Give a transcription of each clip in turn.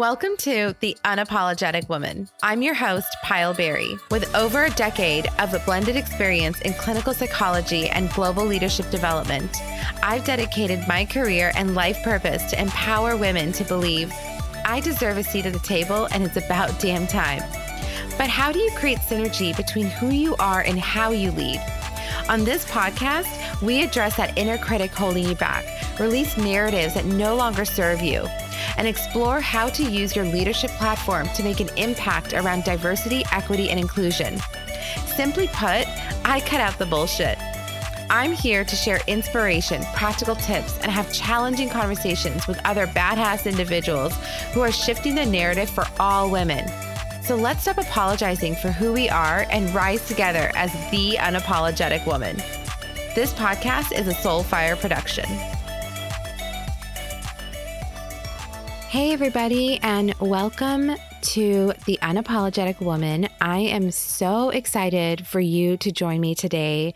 Welcome to The Unapologetic Woman. I'm your host, Payal Beri. With over a decade of blended experience in clinical psychology and global leadership development, I've dedicated my career and life purpose to empower women to believe I deserve a seat at the table and it's about damn time. But how do you create synergy between who you are and how you lead? On this podcast, we address that inner critic holding you back, release narratives that no longer serve you and explore how to use your leadership platform to make an impact around diversity, equity, and inclusion. Simply put, I cut out the bullshit. I'm here to share inspiration, practical tips, and have challenging conversations with other badass individuals who are shifting the narrative for all women. So let's stop apologizing for who we are and rise together as the unapologetic woman. This podcast is a Soulfire production. Hey, everybody, and welcome to The Unapologetic Woman. I am so excited for you to join me today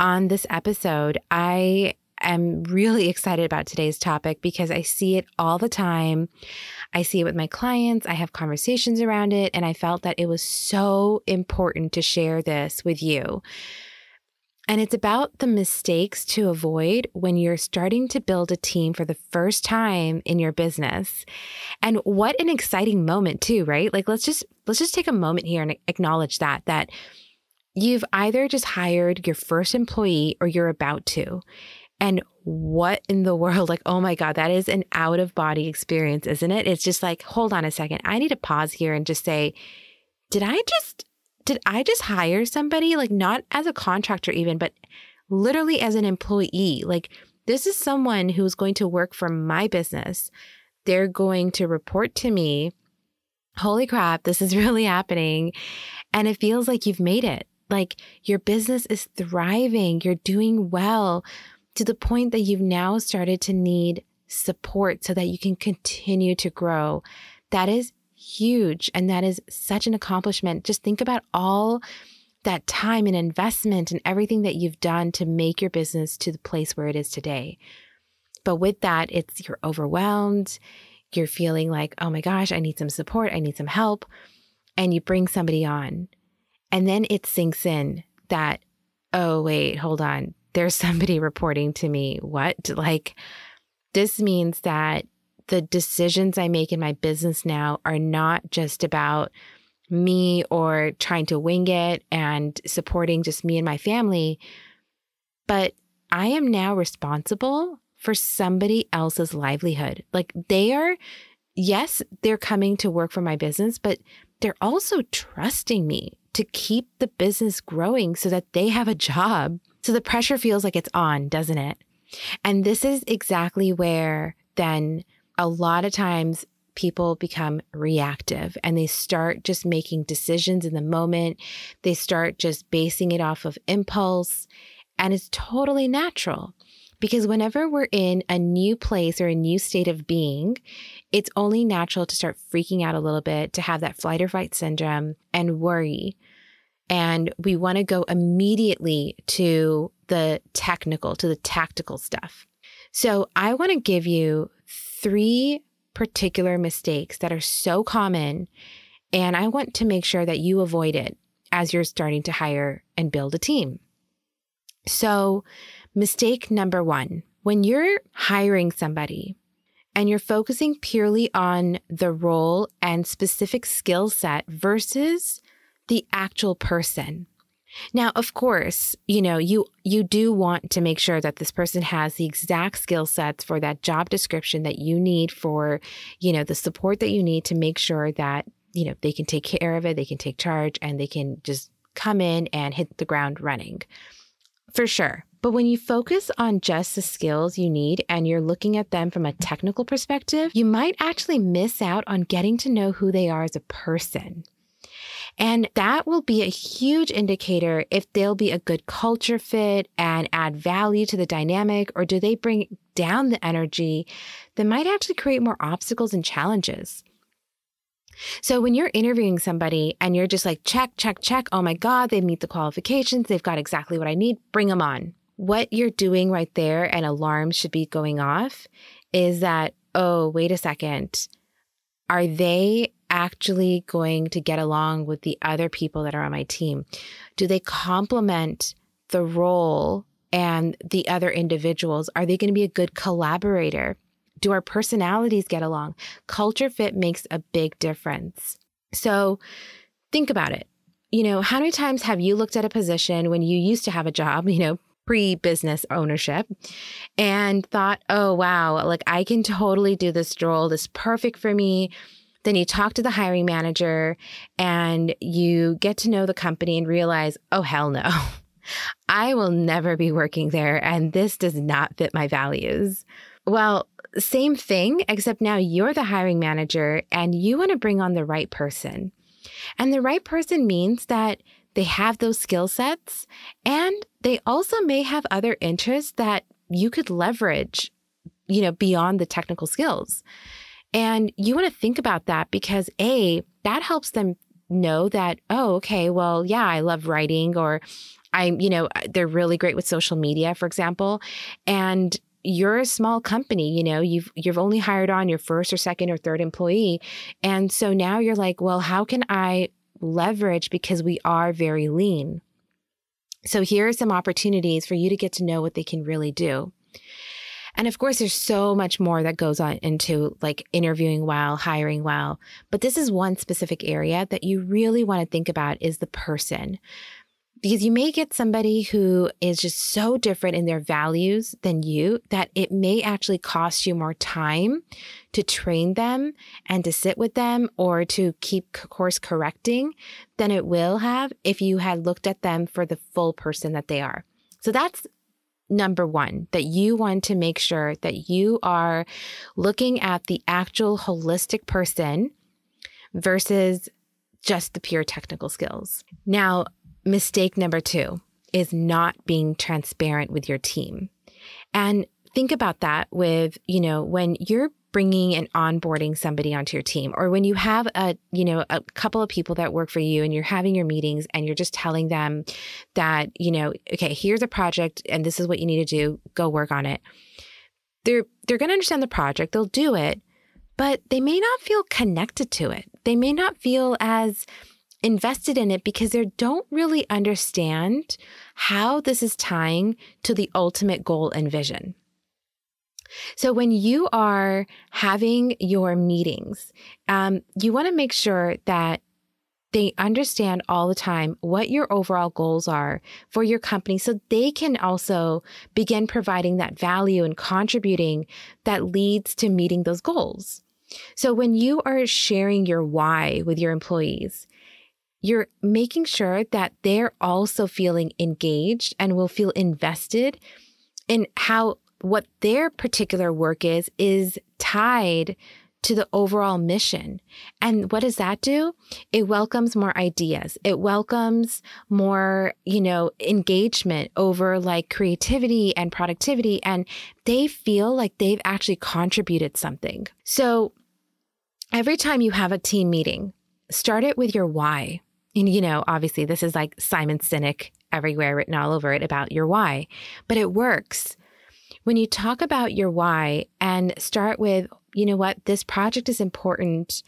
on this episode. I am really excited about today's topic because I see it all the time. I see it with my clients, I have conversations around it, and I felt that it was so important to share this with you and it's about the mistakes to avoid when you're starting to build a team for the first time in your business. And what an exciting moment too, right? Like let's just let's just take a moment here and acknowledge that that you've either just hired your first employee or you're about to. And what in the world? Like, oh my God, that is an out of body experience, isn't it? It's just like, hold on a second. I need to pause here and just say, did I just did I just hire somebody, like not as a contractor, even, but literally as an employee? Like, this is someone who's going to work for my business. They're going to report to me. Holy crap, this is really happening. And it feels like you've made it. Like your business is thriving, you're doing well to the point that you've now started to need support so that you can continue to grow. That is huge. And that is such an accomplishment. Just think about all that time and investment and everything that you've done to make your business to the place where it is today. But with that, it's you're overwhelmed. You're feeling like, oh my gosh, I need some support. I need some help. And you bring somebody on. And then it sinks in that, oh, wait, hold on. There's somebody reporting to me. What? Like, this means that the decisions I make in my business now are not just about me or trying to wing it and supporting just me and my family, but I am now responsible for somebody else's livelihood. Like they are, yes, they're coming to work for my business, but they're also trusting me to keep the business growing so that they have a job. So the pressure feels like it's on, doesn't it? And this is exactly where then a lot of times people become reactive and they start just making decisions in the moment. They start just basing it off of impulse. And it's totally natural because whenever we're in a new place or a new state of being, it's only natural to start freaking out a little bit, to have that flight or fight syndrome and worry. And we want to go immediately to the technical, to the tactical stuff. So I want to give you three particular mistakes that are so common. And I want to make sure that you avoid it as you're starting to hire and build a team. So, mistake number one when you're hiring somebody and you're focusing purely on the role and specific skill set versus the actual person, now, of course, you know, you you do want to make sure that this person has the exact skill sets for that job description that you need for, you know, the support that you need to make sure that, you know, they can take care of it, they can take charge and they can just come in and hit the ground running. For sure. But when you focus on just the skills you need and you're looking at them from a technical perspective, you might actually miss out on getting to know who they are as a person. And that will be a huge indicator if they'll be a good culture fit and add value to the dynamic, or do they bring down the energy that might actually create more obstacles and challenges. So when you're interviewing somebody and you're just like, check, check, check, oh my God, they meet the qualifications, they've got exactly what I need, bring them on. What you're doing right there, and alarms should be going off, is that, oh, wait a second are they actually going to get along with the other people that are on my team? Do they complement the role and the other individuals? Are they going to be a good collaborator? Do our personalities get along? Culture fit makes a big difference. So think about it. You know, how many times have you looked at a position when you used to have a job, you know, pre business ownership and thought, oh, wow, like I can totally do this role. This perfect for me. Then you talk to the hiring manager and you get to know the company and realize, oh, hell no. I will never be working there and this does not fit my values. Well, same thing, except now you're the hiring manager and you want to bring on the right person. And the right person means that they have those skill sets and they also may have other interests that you could leverage, you know, beyond the technical skills. And you want to think about that because A, that helps them know that, oh, okay, well, yeah, I love writing or I'm, you know, they're really great with social media, for example. And you're a small company, you know, you've you've only hired on your first or second or third employee. And so now you're like, well, how can I leverage because we are very lean? So here are some opportunities for you to get to know what they can really do. And of course, there's so much more that goes on into like interviewing well, hiring well. But this is one specific area that you really want to think about is the person because you may get somebody who is just so different in their values than you that it may actually cost you more time to train them and to sit with them or to keep course correcting than it will have if you had looked at them for the full person that they are. So that's number one, that you want to make sure that you are looking at the actual holistic person versus just the pure technical skills. Now, Mistake number two is not being transparent with your team. And think about that with, you know, when you're bringing and onboarding somebody onto your team. Or when you have a you know a couple of people that work for you and you're having your meetings and you're just telling them that you know okay here's a project and this is what you need to do. Go work on it. They're they're going to understand the project. They'll do it but they may not feel connected to it. They may not feel as invested in it because they don't really understand how this is tying to the ultimate goal and vision. So, when you are having your meetings, um, you want to make sure that they understand all the time what your overall goals are for your company so they can also begin providing that value and contributing that leads to meeting those goals. So, when you are sharing your why with your employees, you're making sure that they're also feeling engaged and will feel invested in how what their particular work is is tied to the overall mission. And what does that do? It welcomes more ideas. It welcomes more, you know, engagement over like creativity and productivity. And they feel like they've actually contributed something. So every time you have a team meeting, start it with your why. And, you know, obviously, this is like Simon Sinek everywhere written all over it about your why, but it works. When you talk about your why and start with, you know what, this project is important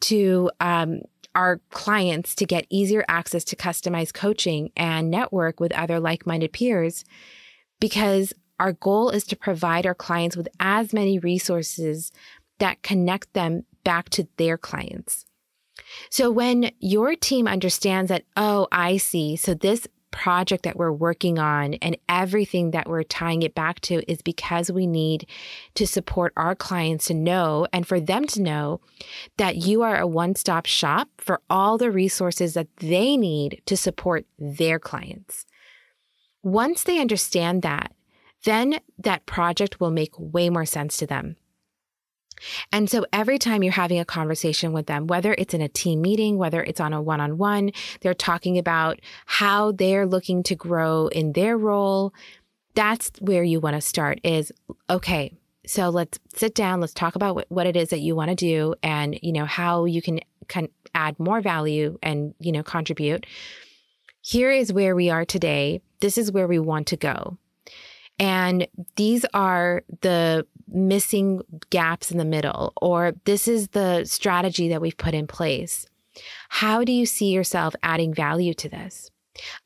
to um, our clients to get easier access to customized coaching and network with other like minded peers because our goal is to provide our clients with as many resources that connect them back to their clients. So when your team understands that, oh, I see. So this project that we're working on and everything that we're tying it back to is because we need to support our clients to know and for them to know that you are a one stop shop for all the resources that they need to support their clients. Once they understand that, then that project will make way more sense to them. And so every time you're having a conversation with them, whether it's in a team meeting, whether it's on a one on one, they're talking about how they're looking to grow in their role. That's where you want to start is okay. So let's sit down. Let's talk about what, what it is that you want to do and, you know, how you can, can add more value and, you know, contribute. Here is where we are today. This is where we want to go. And these are the missing gaps in the middle, or this is the strategy that we've put in place. How do you see yourself adding value to this?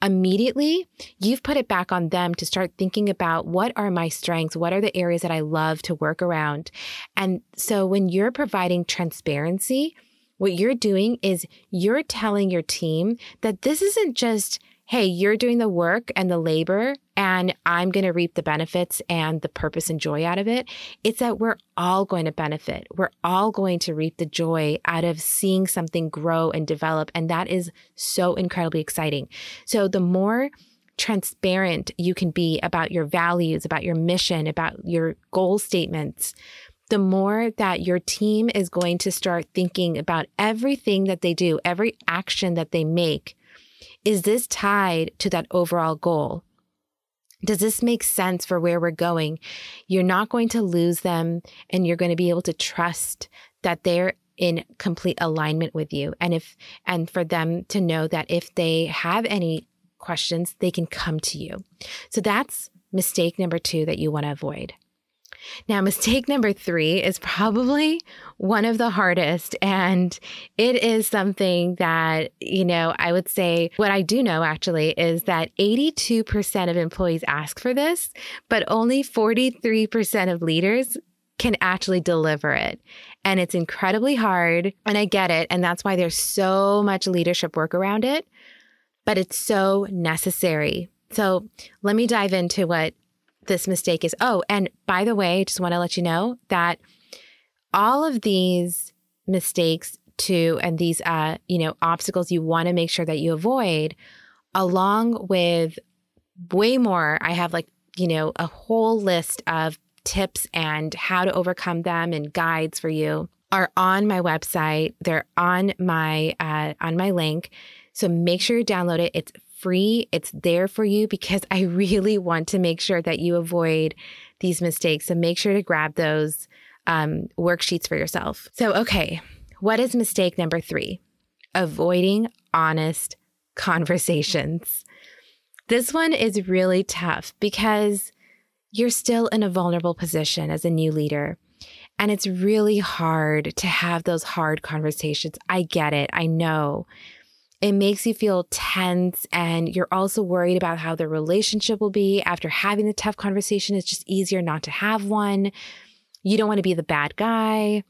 Immediately, you've put it back on them to start thinking about what are my strengths? What are the areas that I love to work around? And so when you're providing transparency, what you're doing is you're telling your team that this isn't just hey, you're doing the work and the labor, and I'm going to reap the benefits and the purpose and joy out of it. It's that we're all going to benefit. We're all going to reap the joy out of seeing something grow and develop. And that is so incredibly exciting. So the more transparent you can be about your values, about your mission, about your goal statements, the more that your team is going to start thinking about everything that they do, every action that they make is this tied to that overall goal? Does this make sense for where we're going? You're not going to lose them and you're going to be able to trust that they're in complete alignment with you. And if, and for them to know that if they have any questions, they can come to you. So that's mistake number two that you want to avoid. Now, mistake number three is probably one of the hardest. And it is something that, you know, I would say what I do know actually is that 82% of employees ask for this, but only 43% of leaders can actually deliver it. And it's incredibly hard. And I get it. And that's why there's so much leadership work around it, but it's so necessary. So let me dive into what this mistake is. Oh, and by the way, just want to let you know that all of these mistakes too and these uh, you know, obstacles you want to make sure that you avoid along with way more. I have like, you know, a whole list of tips and how to overcome them and guides for you are on my website. They're on my uh, on my link. So make sure you download it. It's free. It's there for you because I really want to make sure that you avoid these mistakes. So make sure to grab those um, worksheets for yourself. So, okay, what is mistake number three? Avoiding honest conversations. This one is really tough because you're still in a vulnerable position as a new leader. And it's really hard to have those hard conversations. I get it. I know it makes you feel tense and you're also worried about how the relationship will be after having the tough conversation. It's just easier not to have one. You don't want to be the bad guy.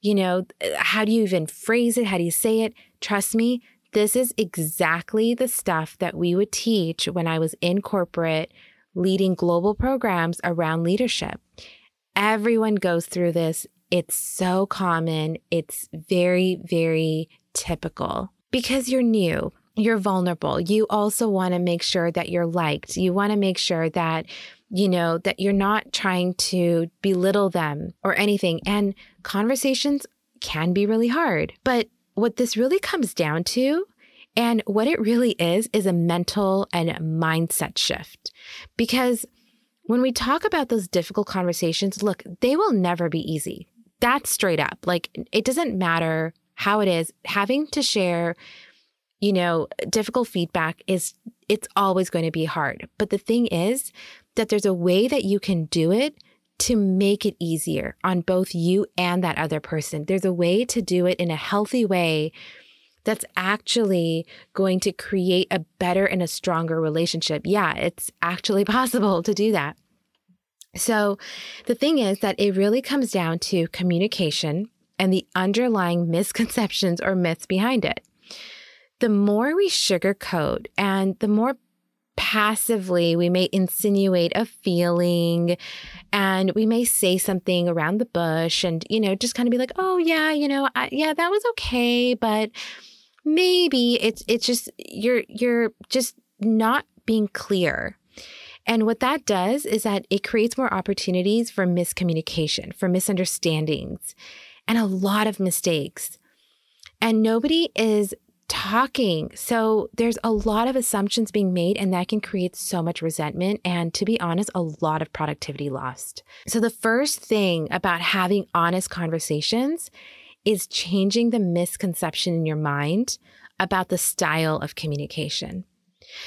You know, how do you even phrase it? How do you say it? Trust me, this is exactly the stuff that we would teach when I was in corporate leading global programs around leadership. Everyone goes through this. It's so common. It's very, very typical because you're new, you're vulnerable. You also want to make sure that you're liked. You want to make sure that, you know, that you're not trying to belittle them or anything. And conversations can be really hard. But what this really comes down to and what it really is, is a mental and mindset shift. Because when we talk about those difficult conversations, look, they will never be easy. That's straight up. Like, it doesn't matter how it is, having to share, you know, difficult feedback is, it's always going to be hard. But the thing is that there's a way that you can do it to make it easier on both you and that other person. There's a way to do it in a healthy way that's actually going to create a better and a stronger relationship. Yeah, it's actually possible to do that. So the thing is that it really comes down to communication and the underlying misconceptions or myths behind it. The more we sugarcoat and the more passively we may insinuate a feeling and we may say something around the bush and you know just kind of be like oh yeah you know I, yeah that was okay but maybe it's it's just you're you're just not being clear and what that does is that it creates more opportunities for miscommunication for misunderstandings and a lot of mistakes. And nobody is talking. So there's a lot of assumptions being made, and that can create so much resentment. And to be honest, a lot of productivity lost. So the first thing about having honest conversations is changing the misconception in your mind about the style of communication.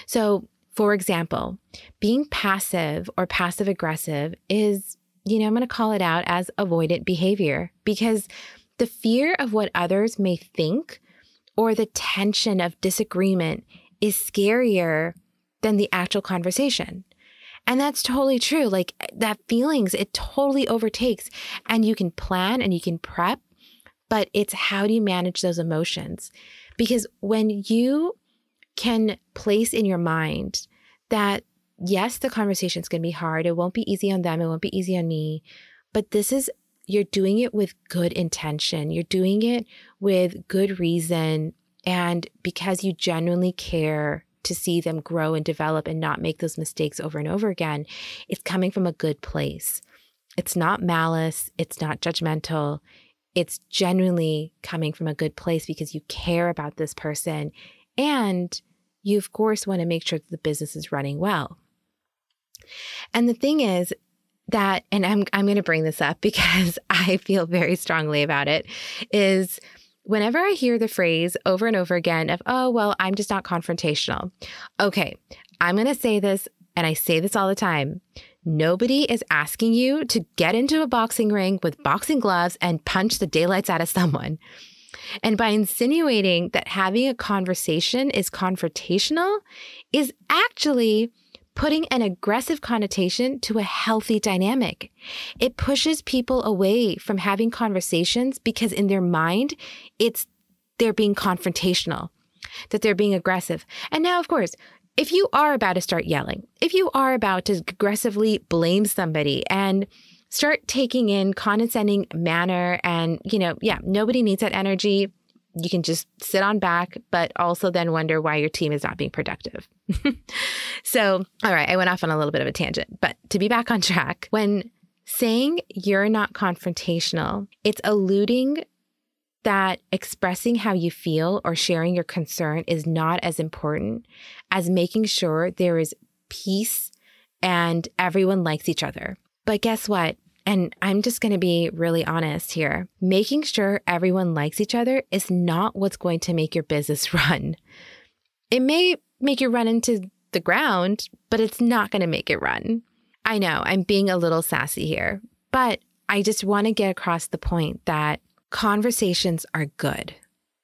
So, for example, being passive or passive aggressive is you know, I'm going to call it out as avoidant behavior because the fear of what others may think or the tension of disagreement is scarier than the actual conversation. And that's totally true. Like that feelings, it totally overtakes. And you can plan and you can prep, but it's how do you manage those emotions? Because when you can place in your mind that, yes, the conversation is going to be hard, it won't be easy on them, it won't be easy on me, but this is, you're doing it with good intention, you're doing it with good reason. And because you genuinely care to see them grow and develop and not make those mistakes over and over again, it's coming from a good place. It's not malice, it's not judgmental. It's genuinely coming from a good place because you care about this person and you, of course, want to make sure that the business is running well. And the thing is, that and I'm I'm going to bring this up because I feel very strongly about it is whenever I hear the phrase over and over again of, oh, well, I'm just not confrontational. Okay, I'm going to say this, and I say this all the time. Nobody is asking you to get into a boxing ring with boxing gloves and punch the daylights out of someone. And by insinuating that having a conversation is confrontational is actually putting an aggressive connotation to a healthy dynamic. It pushes people away from having conversations because in their mind, it's they're being confrontational, that they're being aggressive. And now, of course, if you are about to start yelling, if you are about to aggressively blame somebody and start taking in condescending manner and, you know, yeah, nobody needs that energy you can just sit on back, but also then wonder why your team is not being productive. so, all right, I went off on a little bit of a tangent, but to be back on track, when saying you're not confrontational, it's alluding that expressing how you feel or sharing your concern is not as important as making sure there is peace and everyone likes each other. But guess what? And I'm just going to be really honest here. Making sure everyone likes each other is not what's going to make your business run. It may make you run into the ground, but it's not going to make it run. I know I'm being a little sassy here, but I just want to get across the point that conversations are good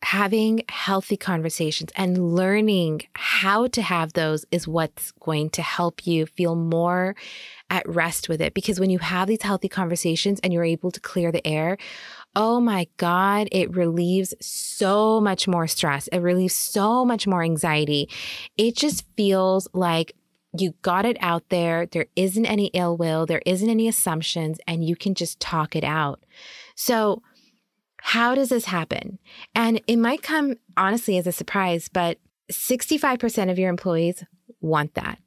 having healthy conversations and learning how to have those is what's going to help you feel more at rest with it. Because when you have these healthy conversations and you're able to clear the air, oh my God, it relieves so much more stress. It relieves so much more anxiety. It just feels like you got it out there. There isn't any ill will, there isn't any assumptions, and you can just talk it out. So, how does this happen? And it might come honestly as a surprise, but 65% of your employees want that.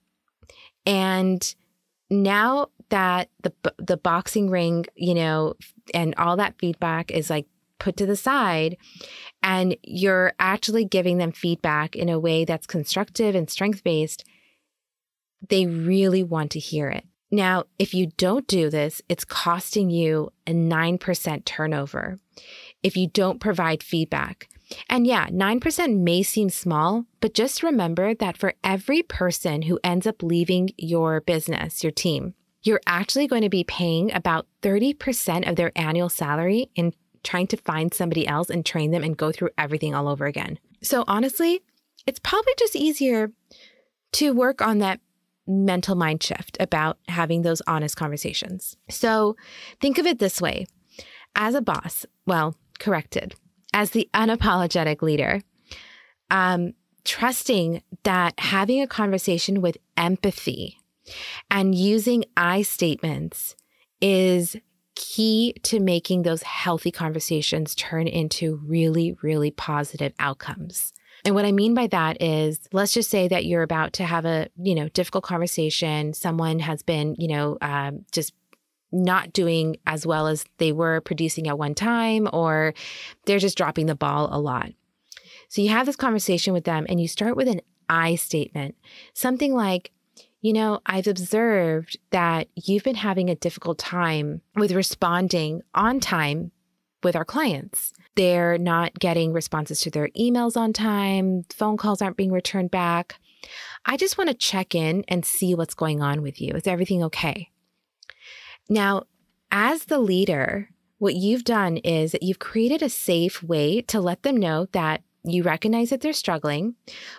And now that the the boxing ring, you know, and all that feedback is like put to the side and you're actually giving them feedback in a way that's constructive and strength-based, they really want to hear it. Now, if you don't do this, it's costing you a 9% turnover if you don't provide feedback. And yeah, 9% may seem small, but just remember that for every person who ends up leaving your business, your team, you're actually going to be paying about 30% of their annual salary in trying to find somebody else and train them and go through everything all over again. So honestly, it's probably just easier to work on that mental mind shift about having those honest conversations. So think of it this way as a boss, well, corrected, as the unapologetic leader, um, trusting that having a conversation with empathy and using I statements is key to making those healthy conversations turn into really, really positive outcomes. And what I mean by that is, let's just say that you're about to have a, you know, difficult conversation. Someone has been, you know, um, just not doing as well as they were producing at one time, or they're just dropping the ball a lot. So you have this conversation with them and you start with an I statement, something like, you know, I've observed that you've been having a difficult time with responding on time with our clients. They're not getting responses to their emails on time, phone calls aren't being returned back. I just want to check in and see what's going on with you. Is everything okay? Now, as the leader, what you've done is that you've created a safe way to let them know that you recognize that they're struggling,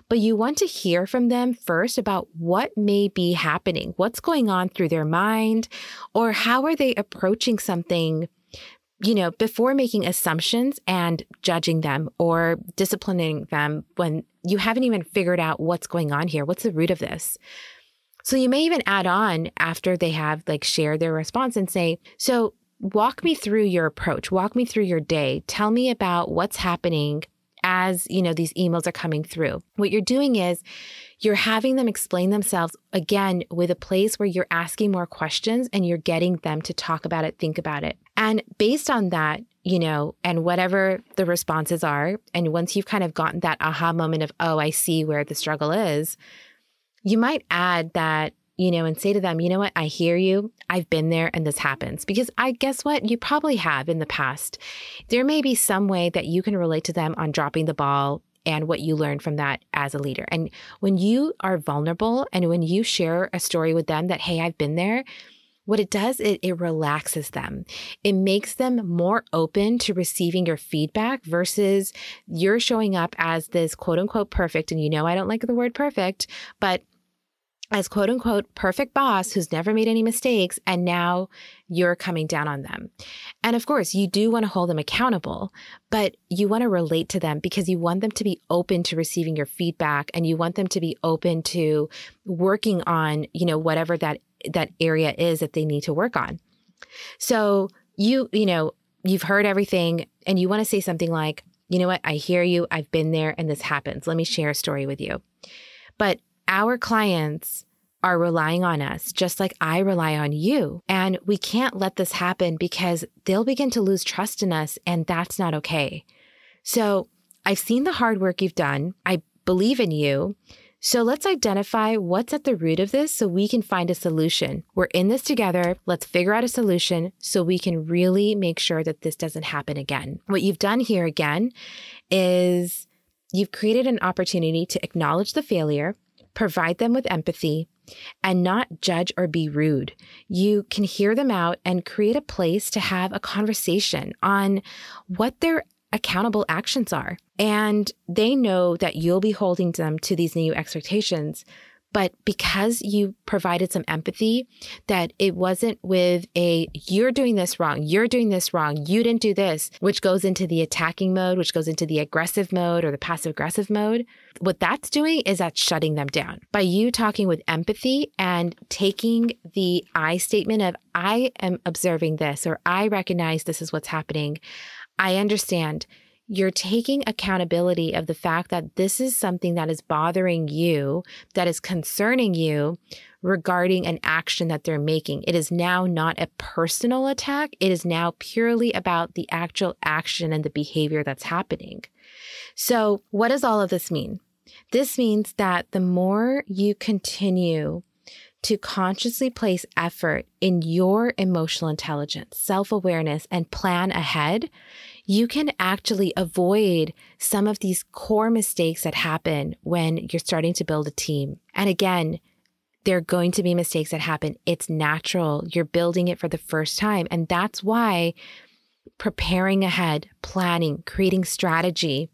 but you want to hear from them first about what may be happening, what's going on through their mind, or how are they approaching something, you know, before making assumptions and judging them or disciplining them when you haven't even figured out what's going on here. What's the root of this? So you may even add on after they have like shared their response and say, so walk me through your approach, walk me through your day. Tell me about what's happening as, you know, these emails are coming through. What you're doing is you're having them explain themselves again with a place where you're asking more questions and you're getting them to talk about it, think about it. And based on that, you know, and whatever the responses are, and once you've kind of gotten that aha moment of, oh, I see where the struggle is, you might add that you know, and say to them, you know what, I hear you. I've been there and this happens. Because I guess what? You probably have in the past. There may be some way that you can relate to them on dropping the ball and what you learned from that as a leader. And when you are vulnerable and when you share a story with them that, hey, I've been there, what it does, it, it relaxes them. It makes them more open to receiving your feedback versus you're showing up as this quote unquote perfect. And you know, I don't like the word perfect, but as quote unquote perfect boss who's never made any mistakes and now you're coming down on them. And of course, you do want to hold them accountable, but you want to relate to them because you want them to be open to receiving your feedback and you want them to be open to working on, you know, whatever that that area is that they need to work on. So, you, you know, you've heard everything and you want to say something like, "You know what? I hear you. I've been there and this happens. Let me share a story with you." But our clients are relying on us, just like I rely on you. And we can't let this happen because they'll begin to lose trust in us, and that's not okay. So I've seen the hard work you've done. I believe in you. So let's identify what's at the root of this so we can find a solution. We're in this together. Let's figure out a solution so we can really make sure that this doesn't happen again. What you've done here again is you've created an opportunity to acknowledge the failure provide them with empathy, and not judge or be rude. You can hear them out and create a place to have a conversation on what their accountable actions are. And they know that you'll be holding them to these new expectations. But because you provided some empathy, that it wasn't with a, you're doing this wrong, you're doing this wrong, you didn't do this, which goes into the attacking mode, which goes into the aggressive mode or the passive aggressive mode. What that's doing is that's shutting them down. By you talking with empathy and taking the I statement of, I am observing this, or I recognize this is what's happening. I understand you're taking accountability of the fact that this is something that is bothering you, that is concerning you regarding an action that they're making. It is now not a personal attack. It is now purely about the actual action and the behavior that's happening. So, what does all of this mean? This means that the more you continue to consciously place effort in your emotional intelligence, self awareness, and plan ahead, you can actually avoid some of these core mistakes that happen when you're starting to build a team. And again, there are going to be mistakes that happen. It's natural. You're building it for the first time. And that's why preparing ahead, planning, creating strategy,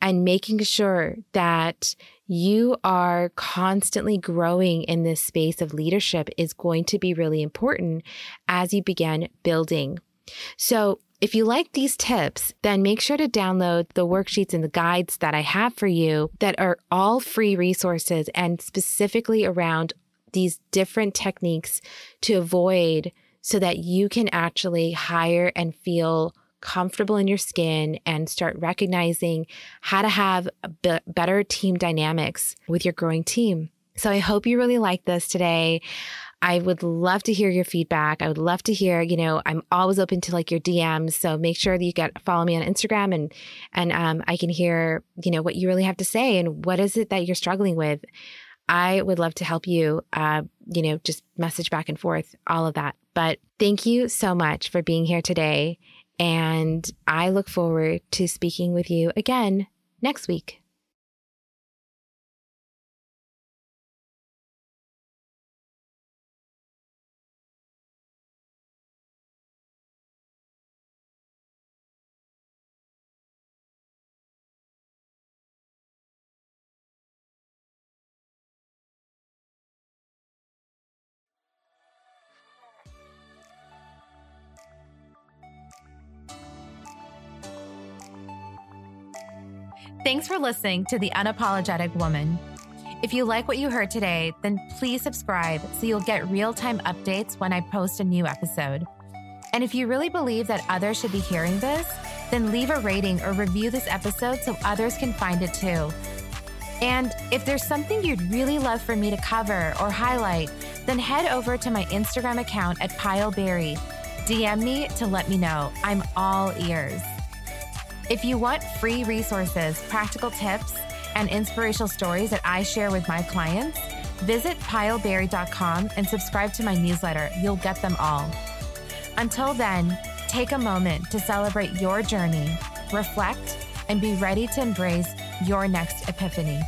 and making sure that you are constantly growing in this space of leadership is going to be really important as you begin building. So, if you like these tips, then make sure to download the worksheets and the guides that I have for you that are all free resources and specifically around these different techniques to avoid so that you can actually hire and feel comfortable in your skin and start recognizing how to have better team dynamics with your growing team. So I hope you really like this today. I would love to hear your feedback. I would love to hear, you know, I'm always open to like your DMs. So make sure that you get follow me on Instagram and and um, I can hear, you know, what you really have to say and what is it that you're struggling with. I would love to help you, uh, you know, just message back and forth, all of that. But thank you so much for being here today. And I look forward to speaking with you again next week. Thanks for listening to The Unapologetic Woman. If you like what you heard today, then please subscribe so you'll get real time updates when I post a new episode. And if you really believe that others should be hearing this, then leave a rating or review this episode so others can find it too. And if there's something you'd really love for me to cover or highlight, then head over to my Instagram account at Payalberi. DM me to let me know. I'm all ears. If you want free resources, practical tips, and inspirational stories that I share with my clients, visit payalberi.com and subscribe to my newsletter. You'll get them all. Until then, take a moment to celebrate your journey, reflect, and be ready to embrace your next epiphany.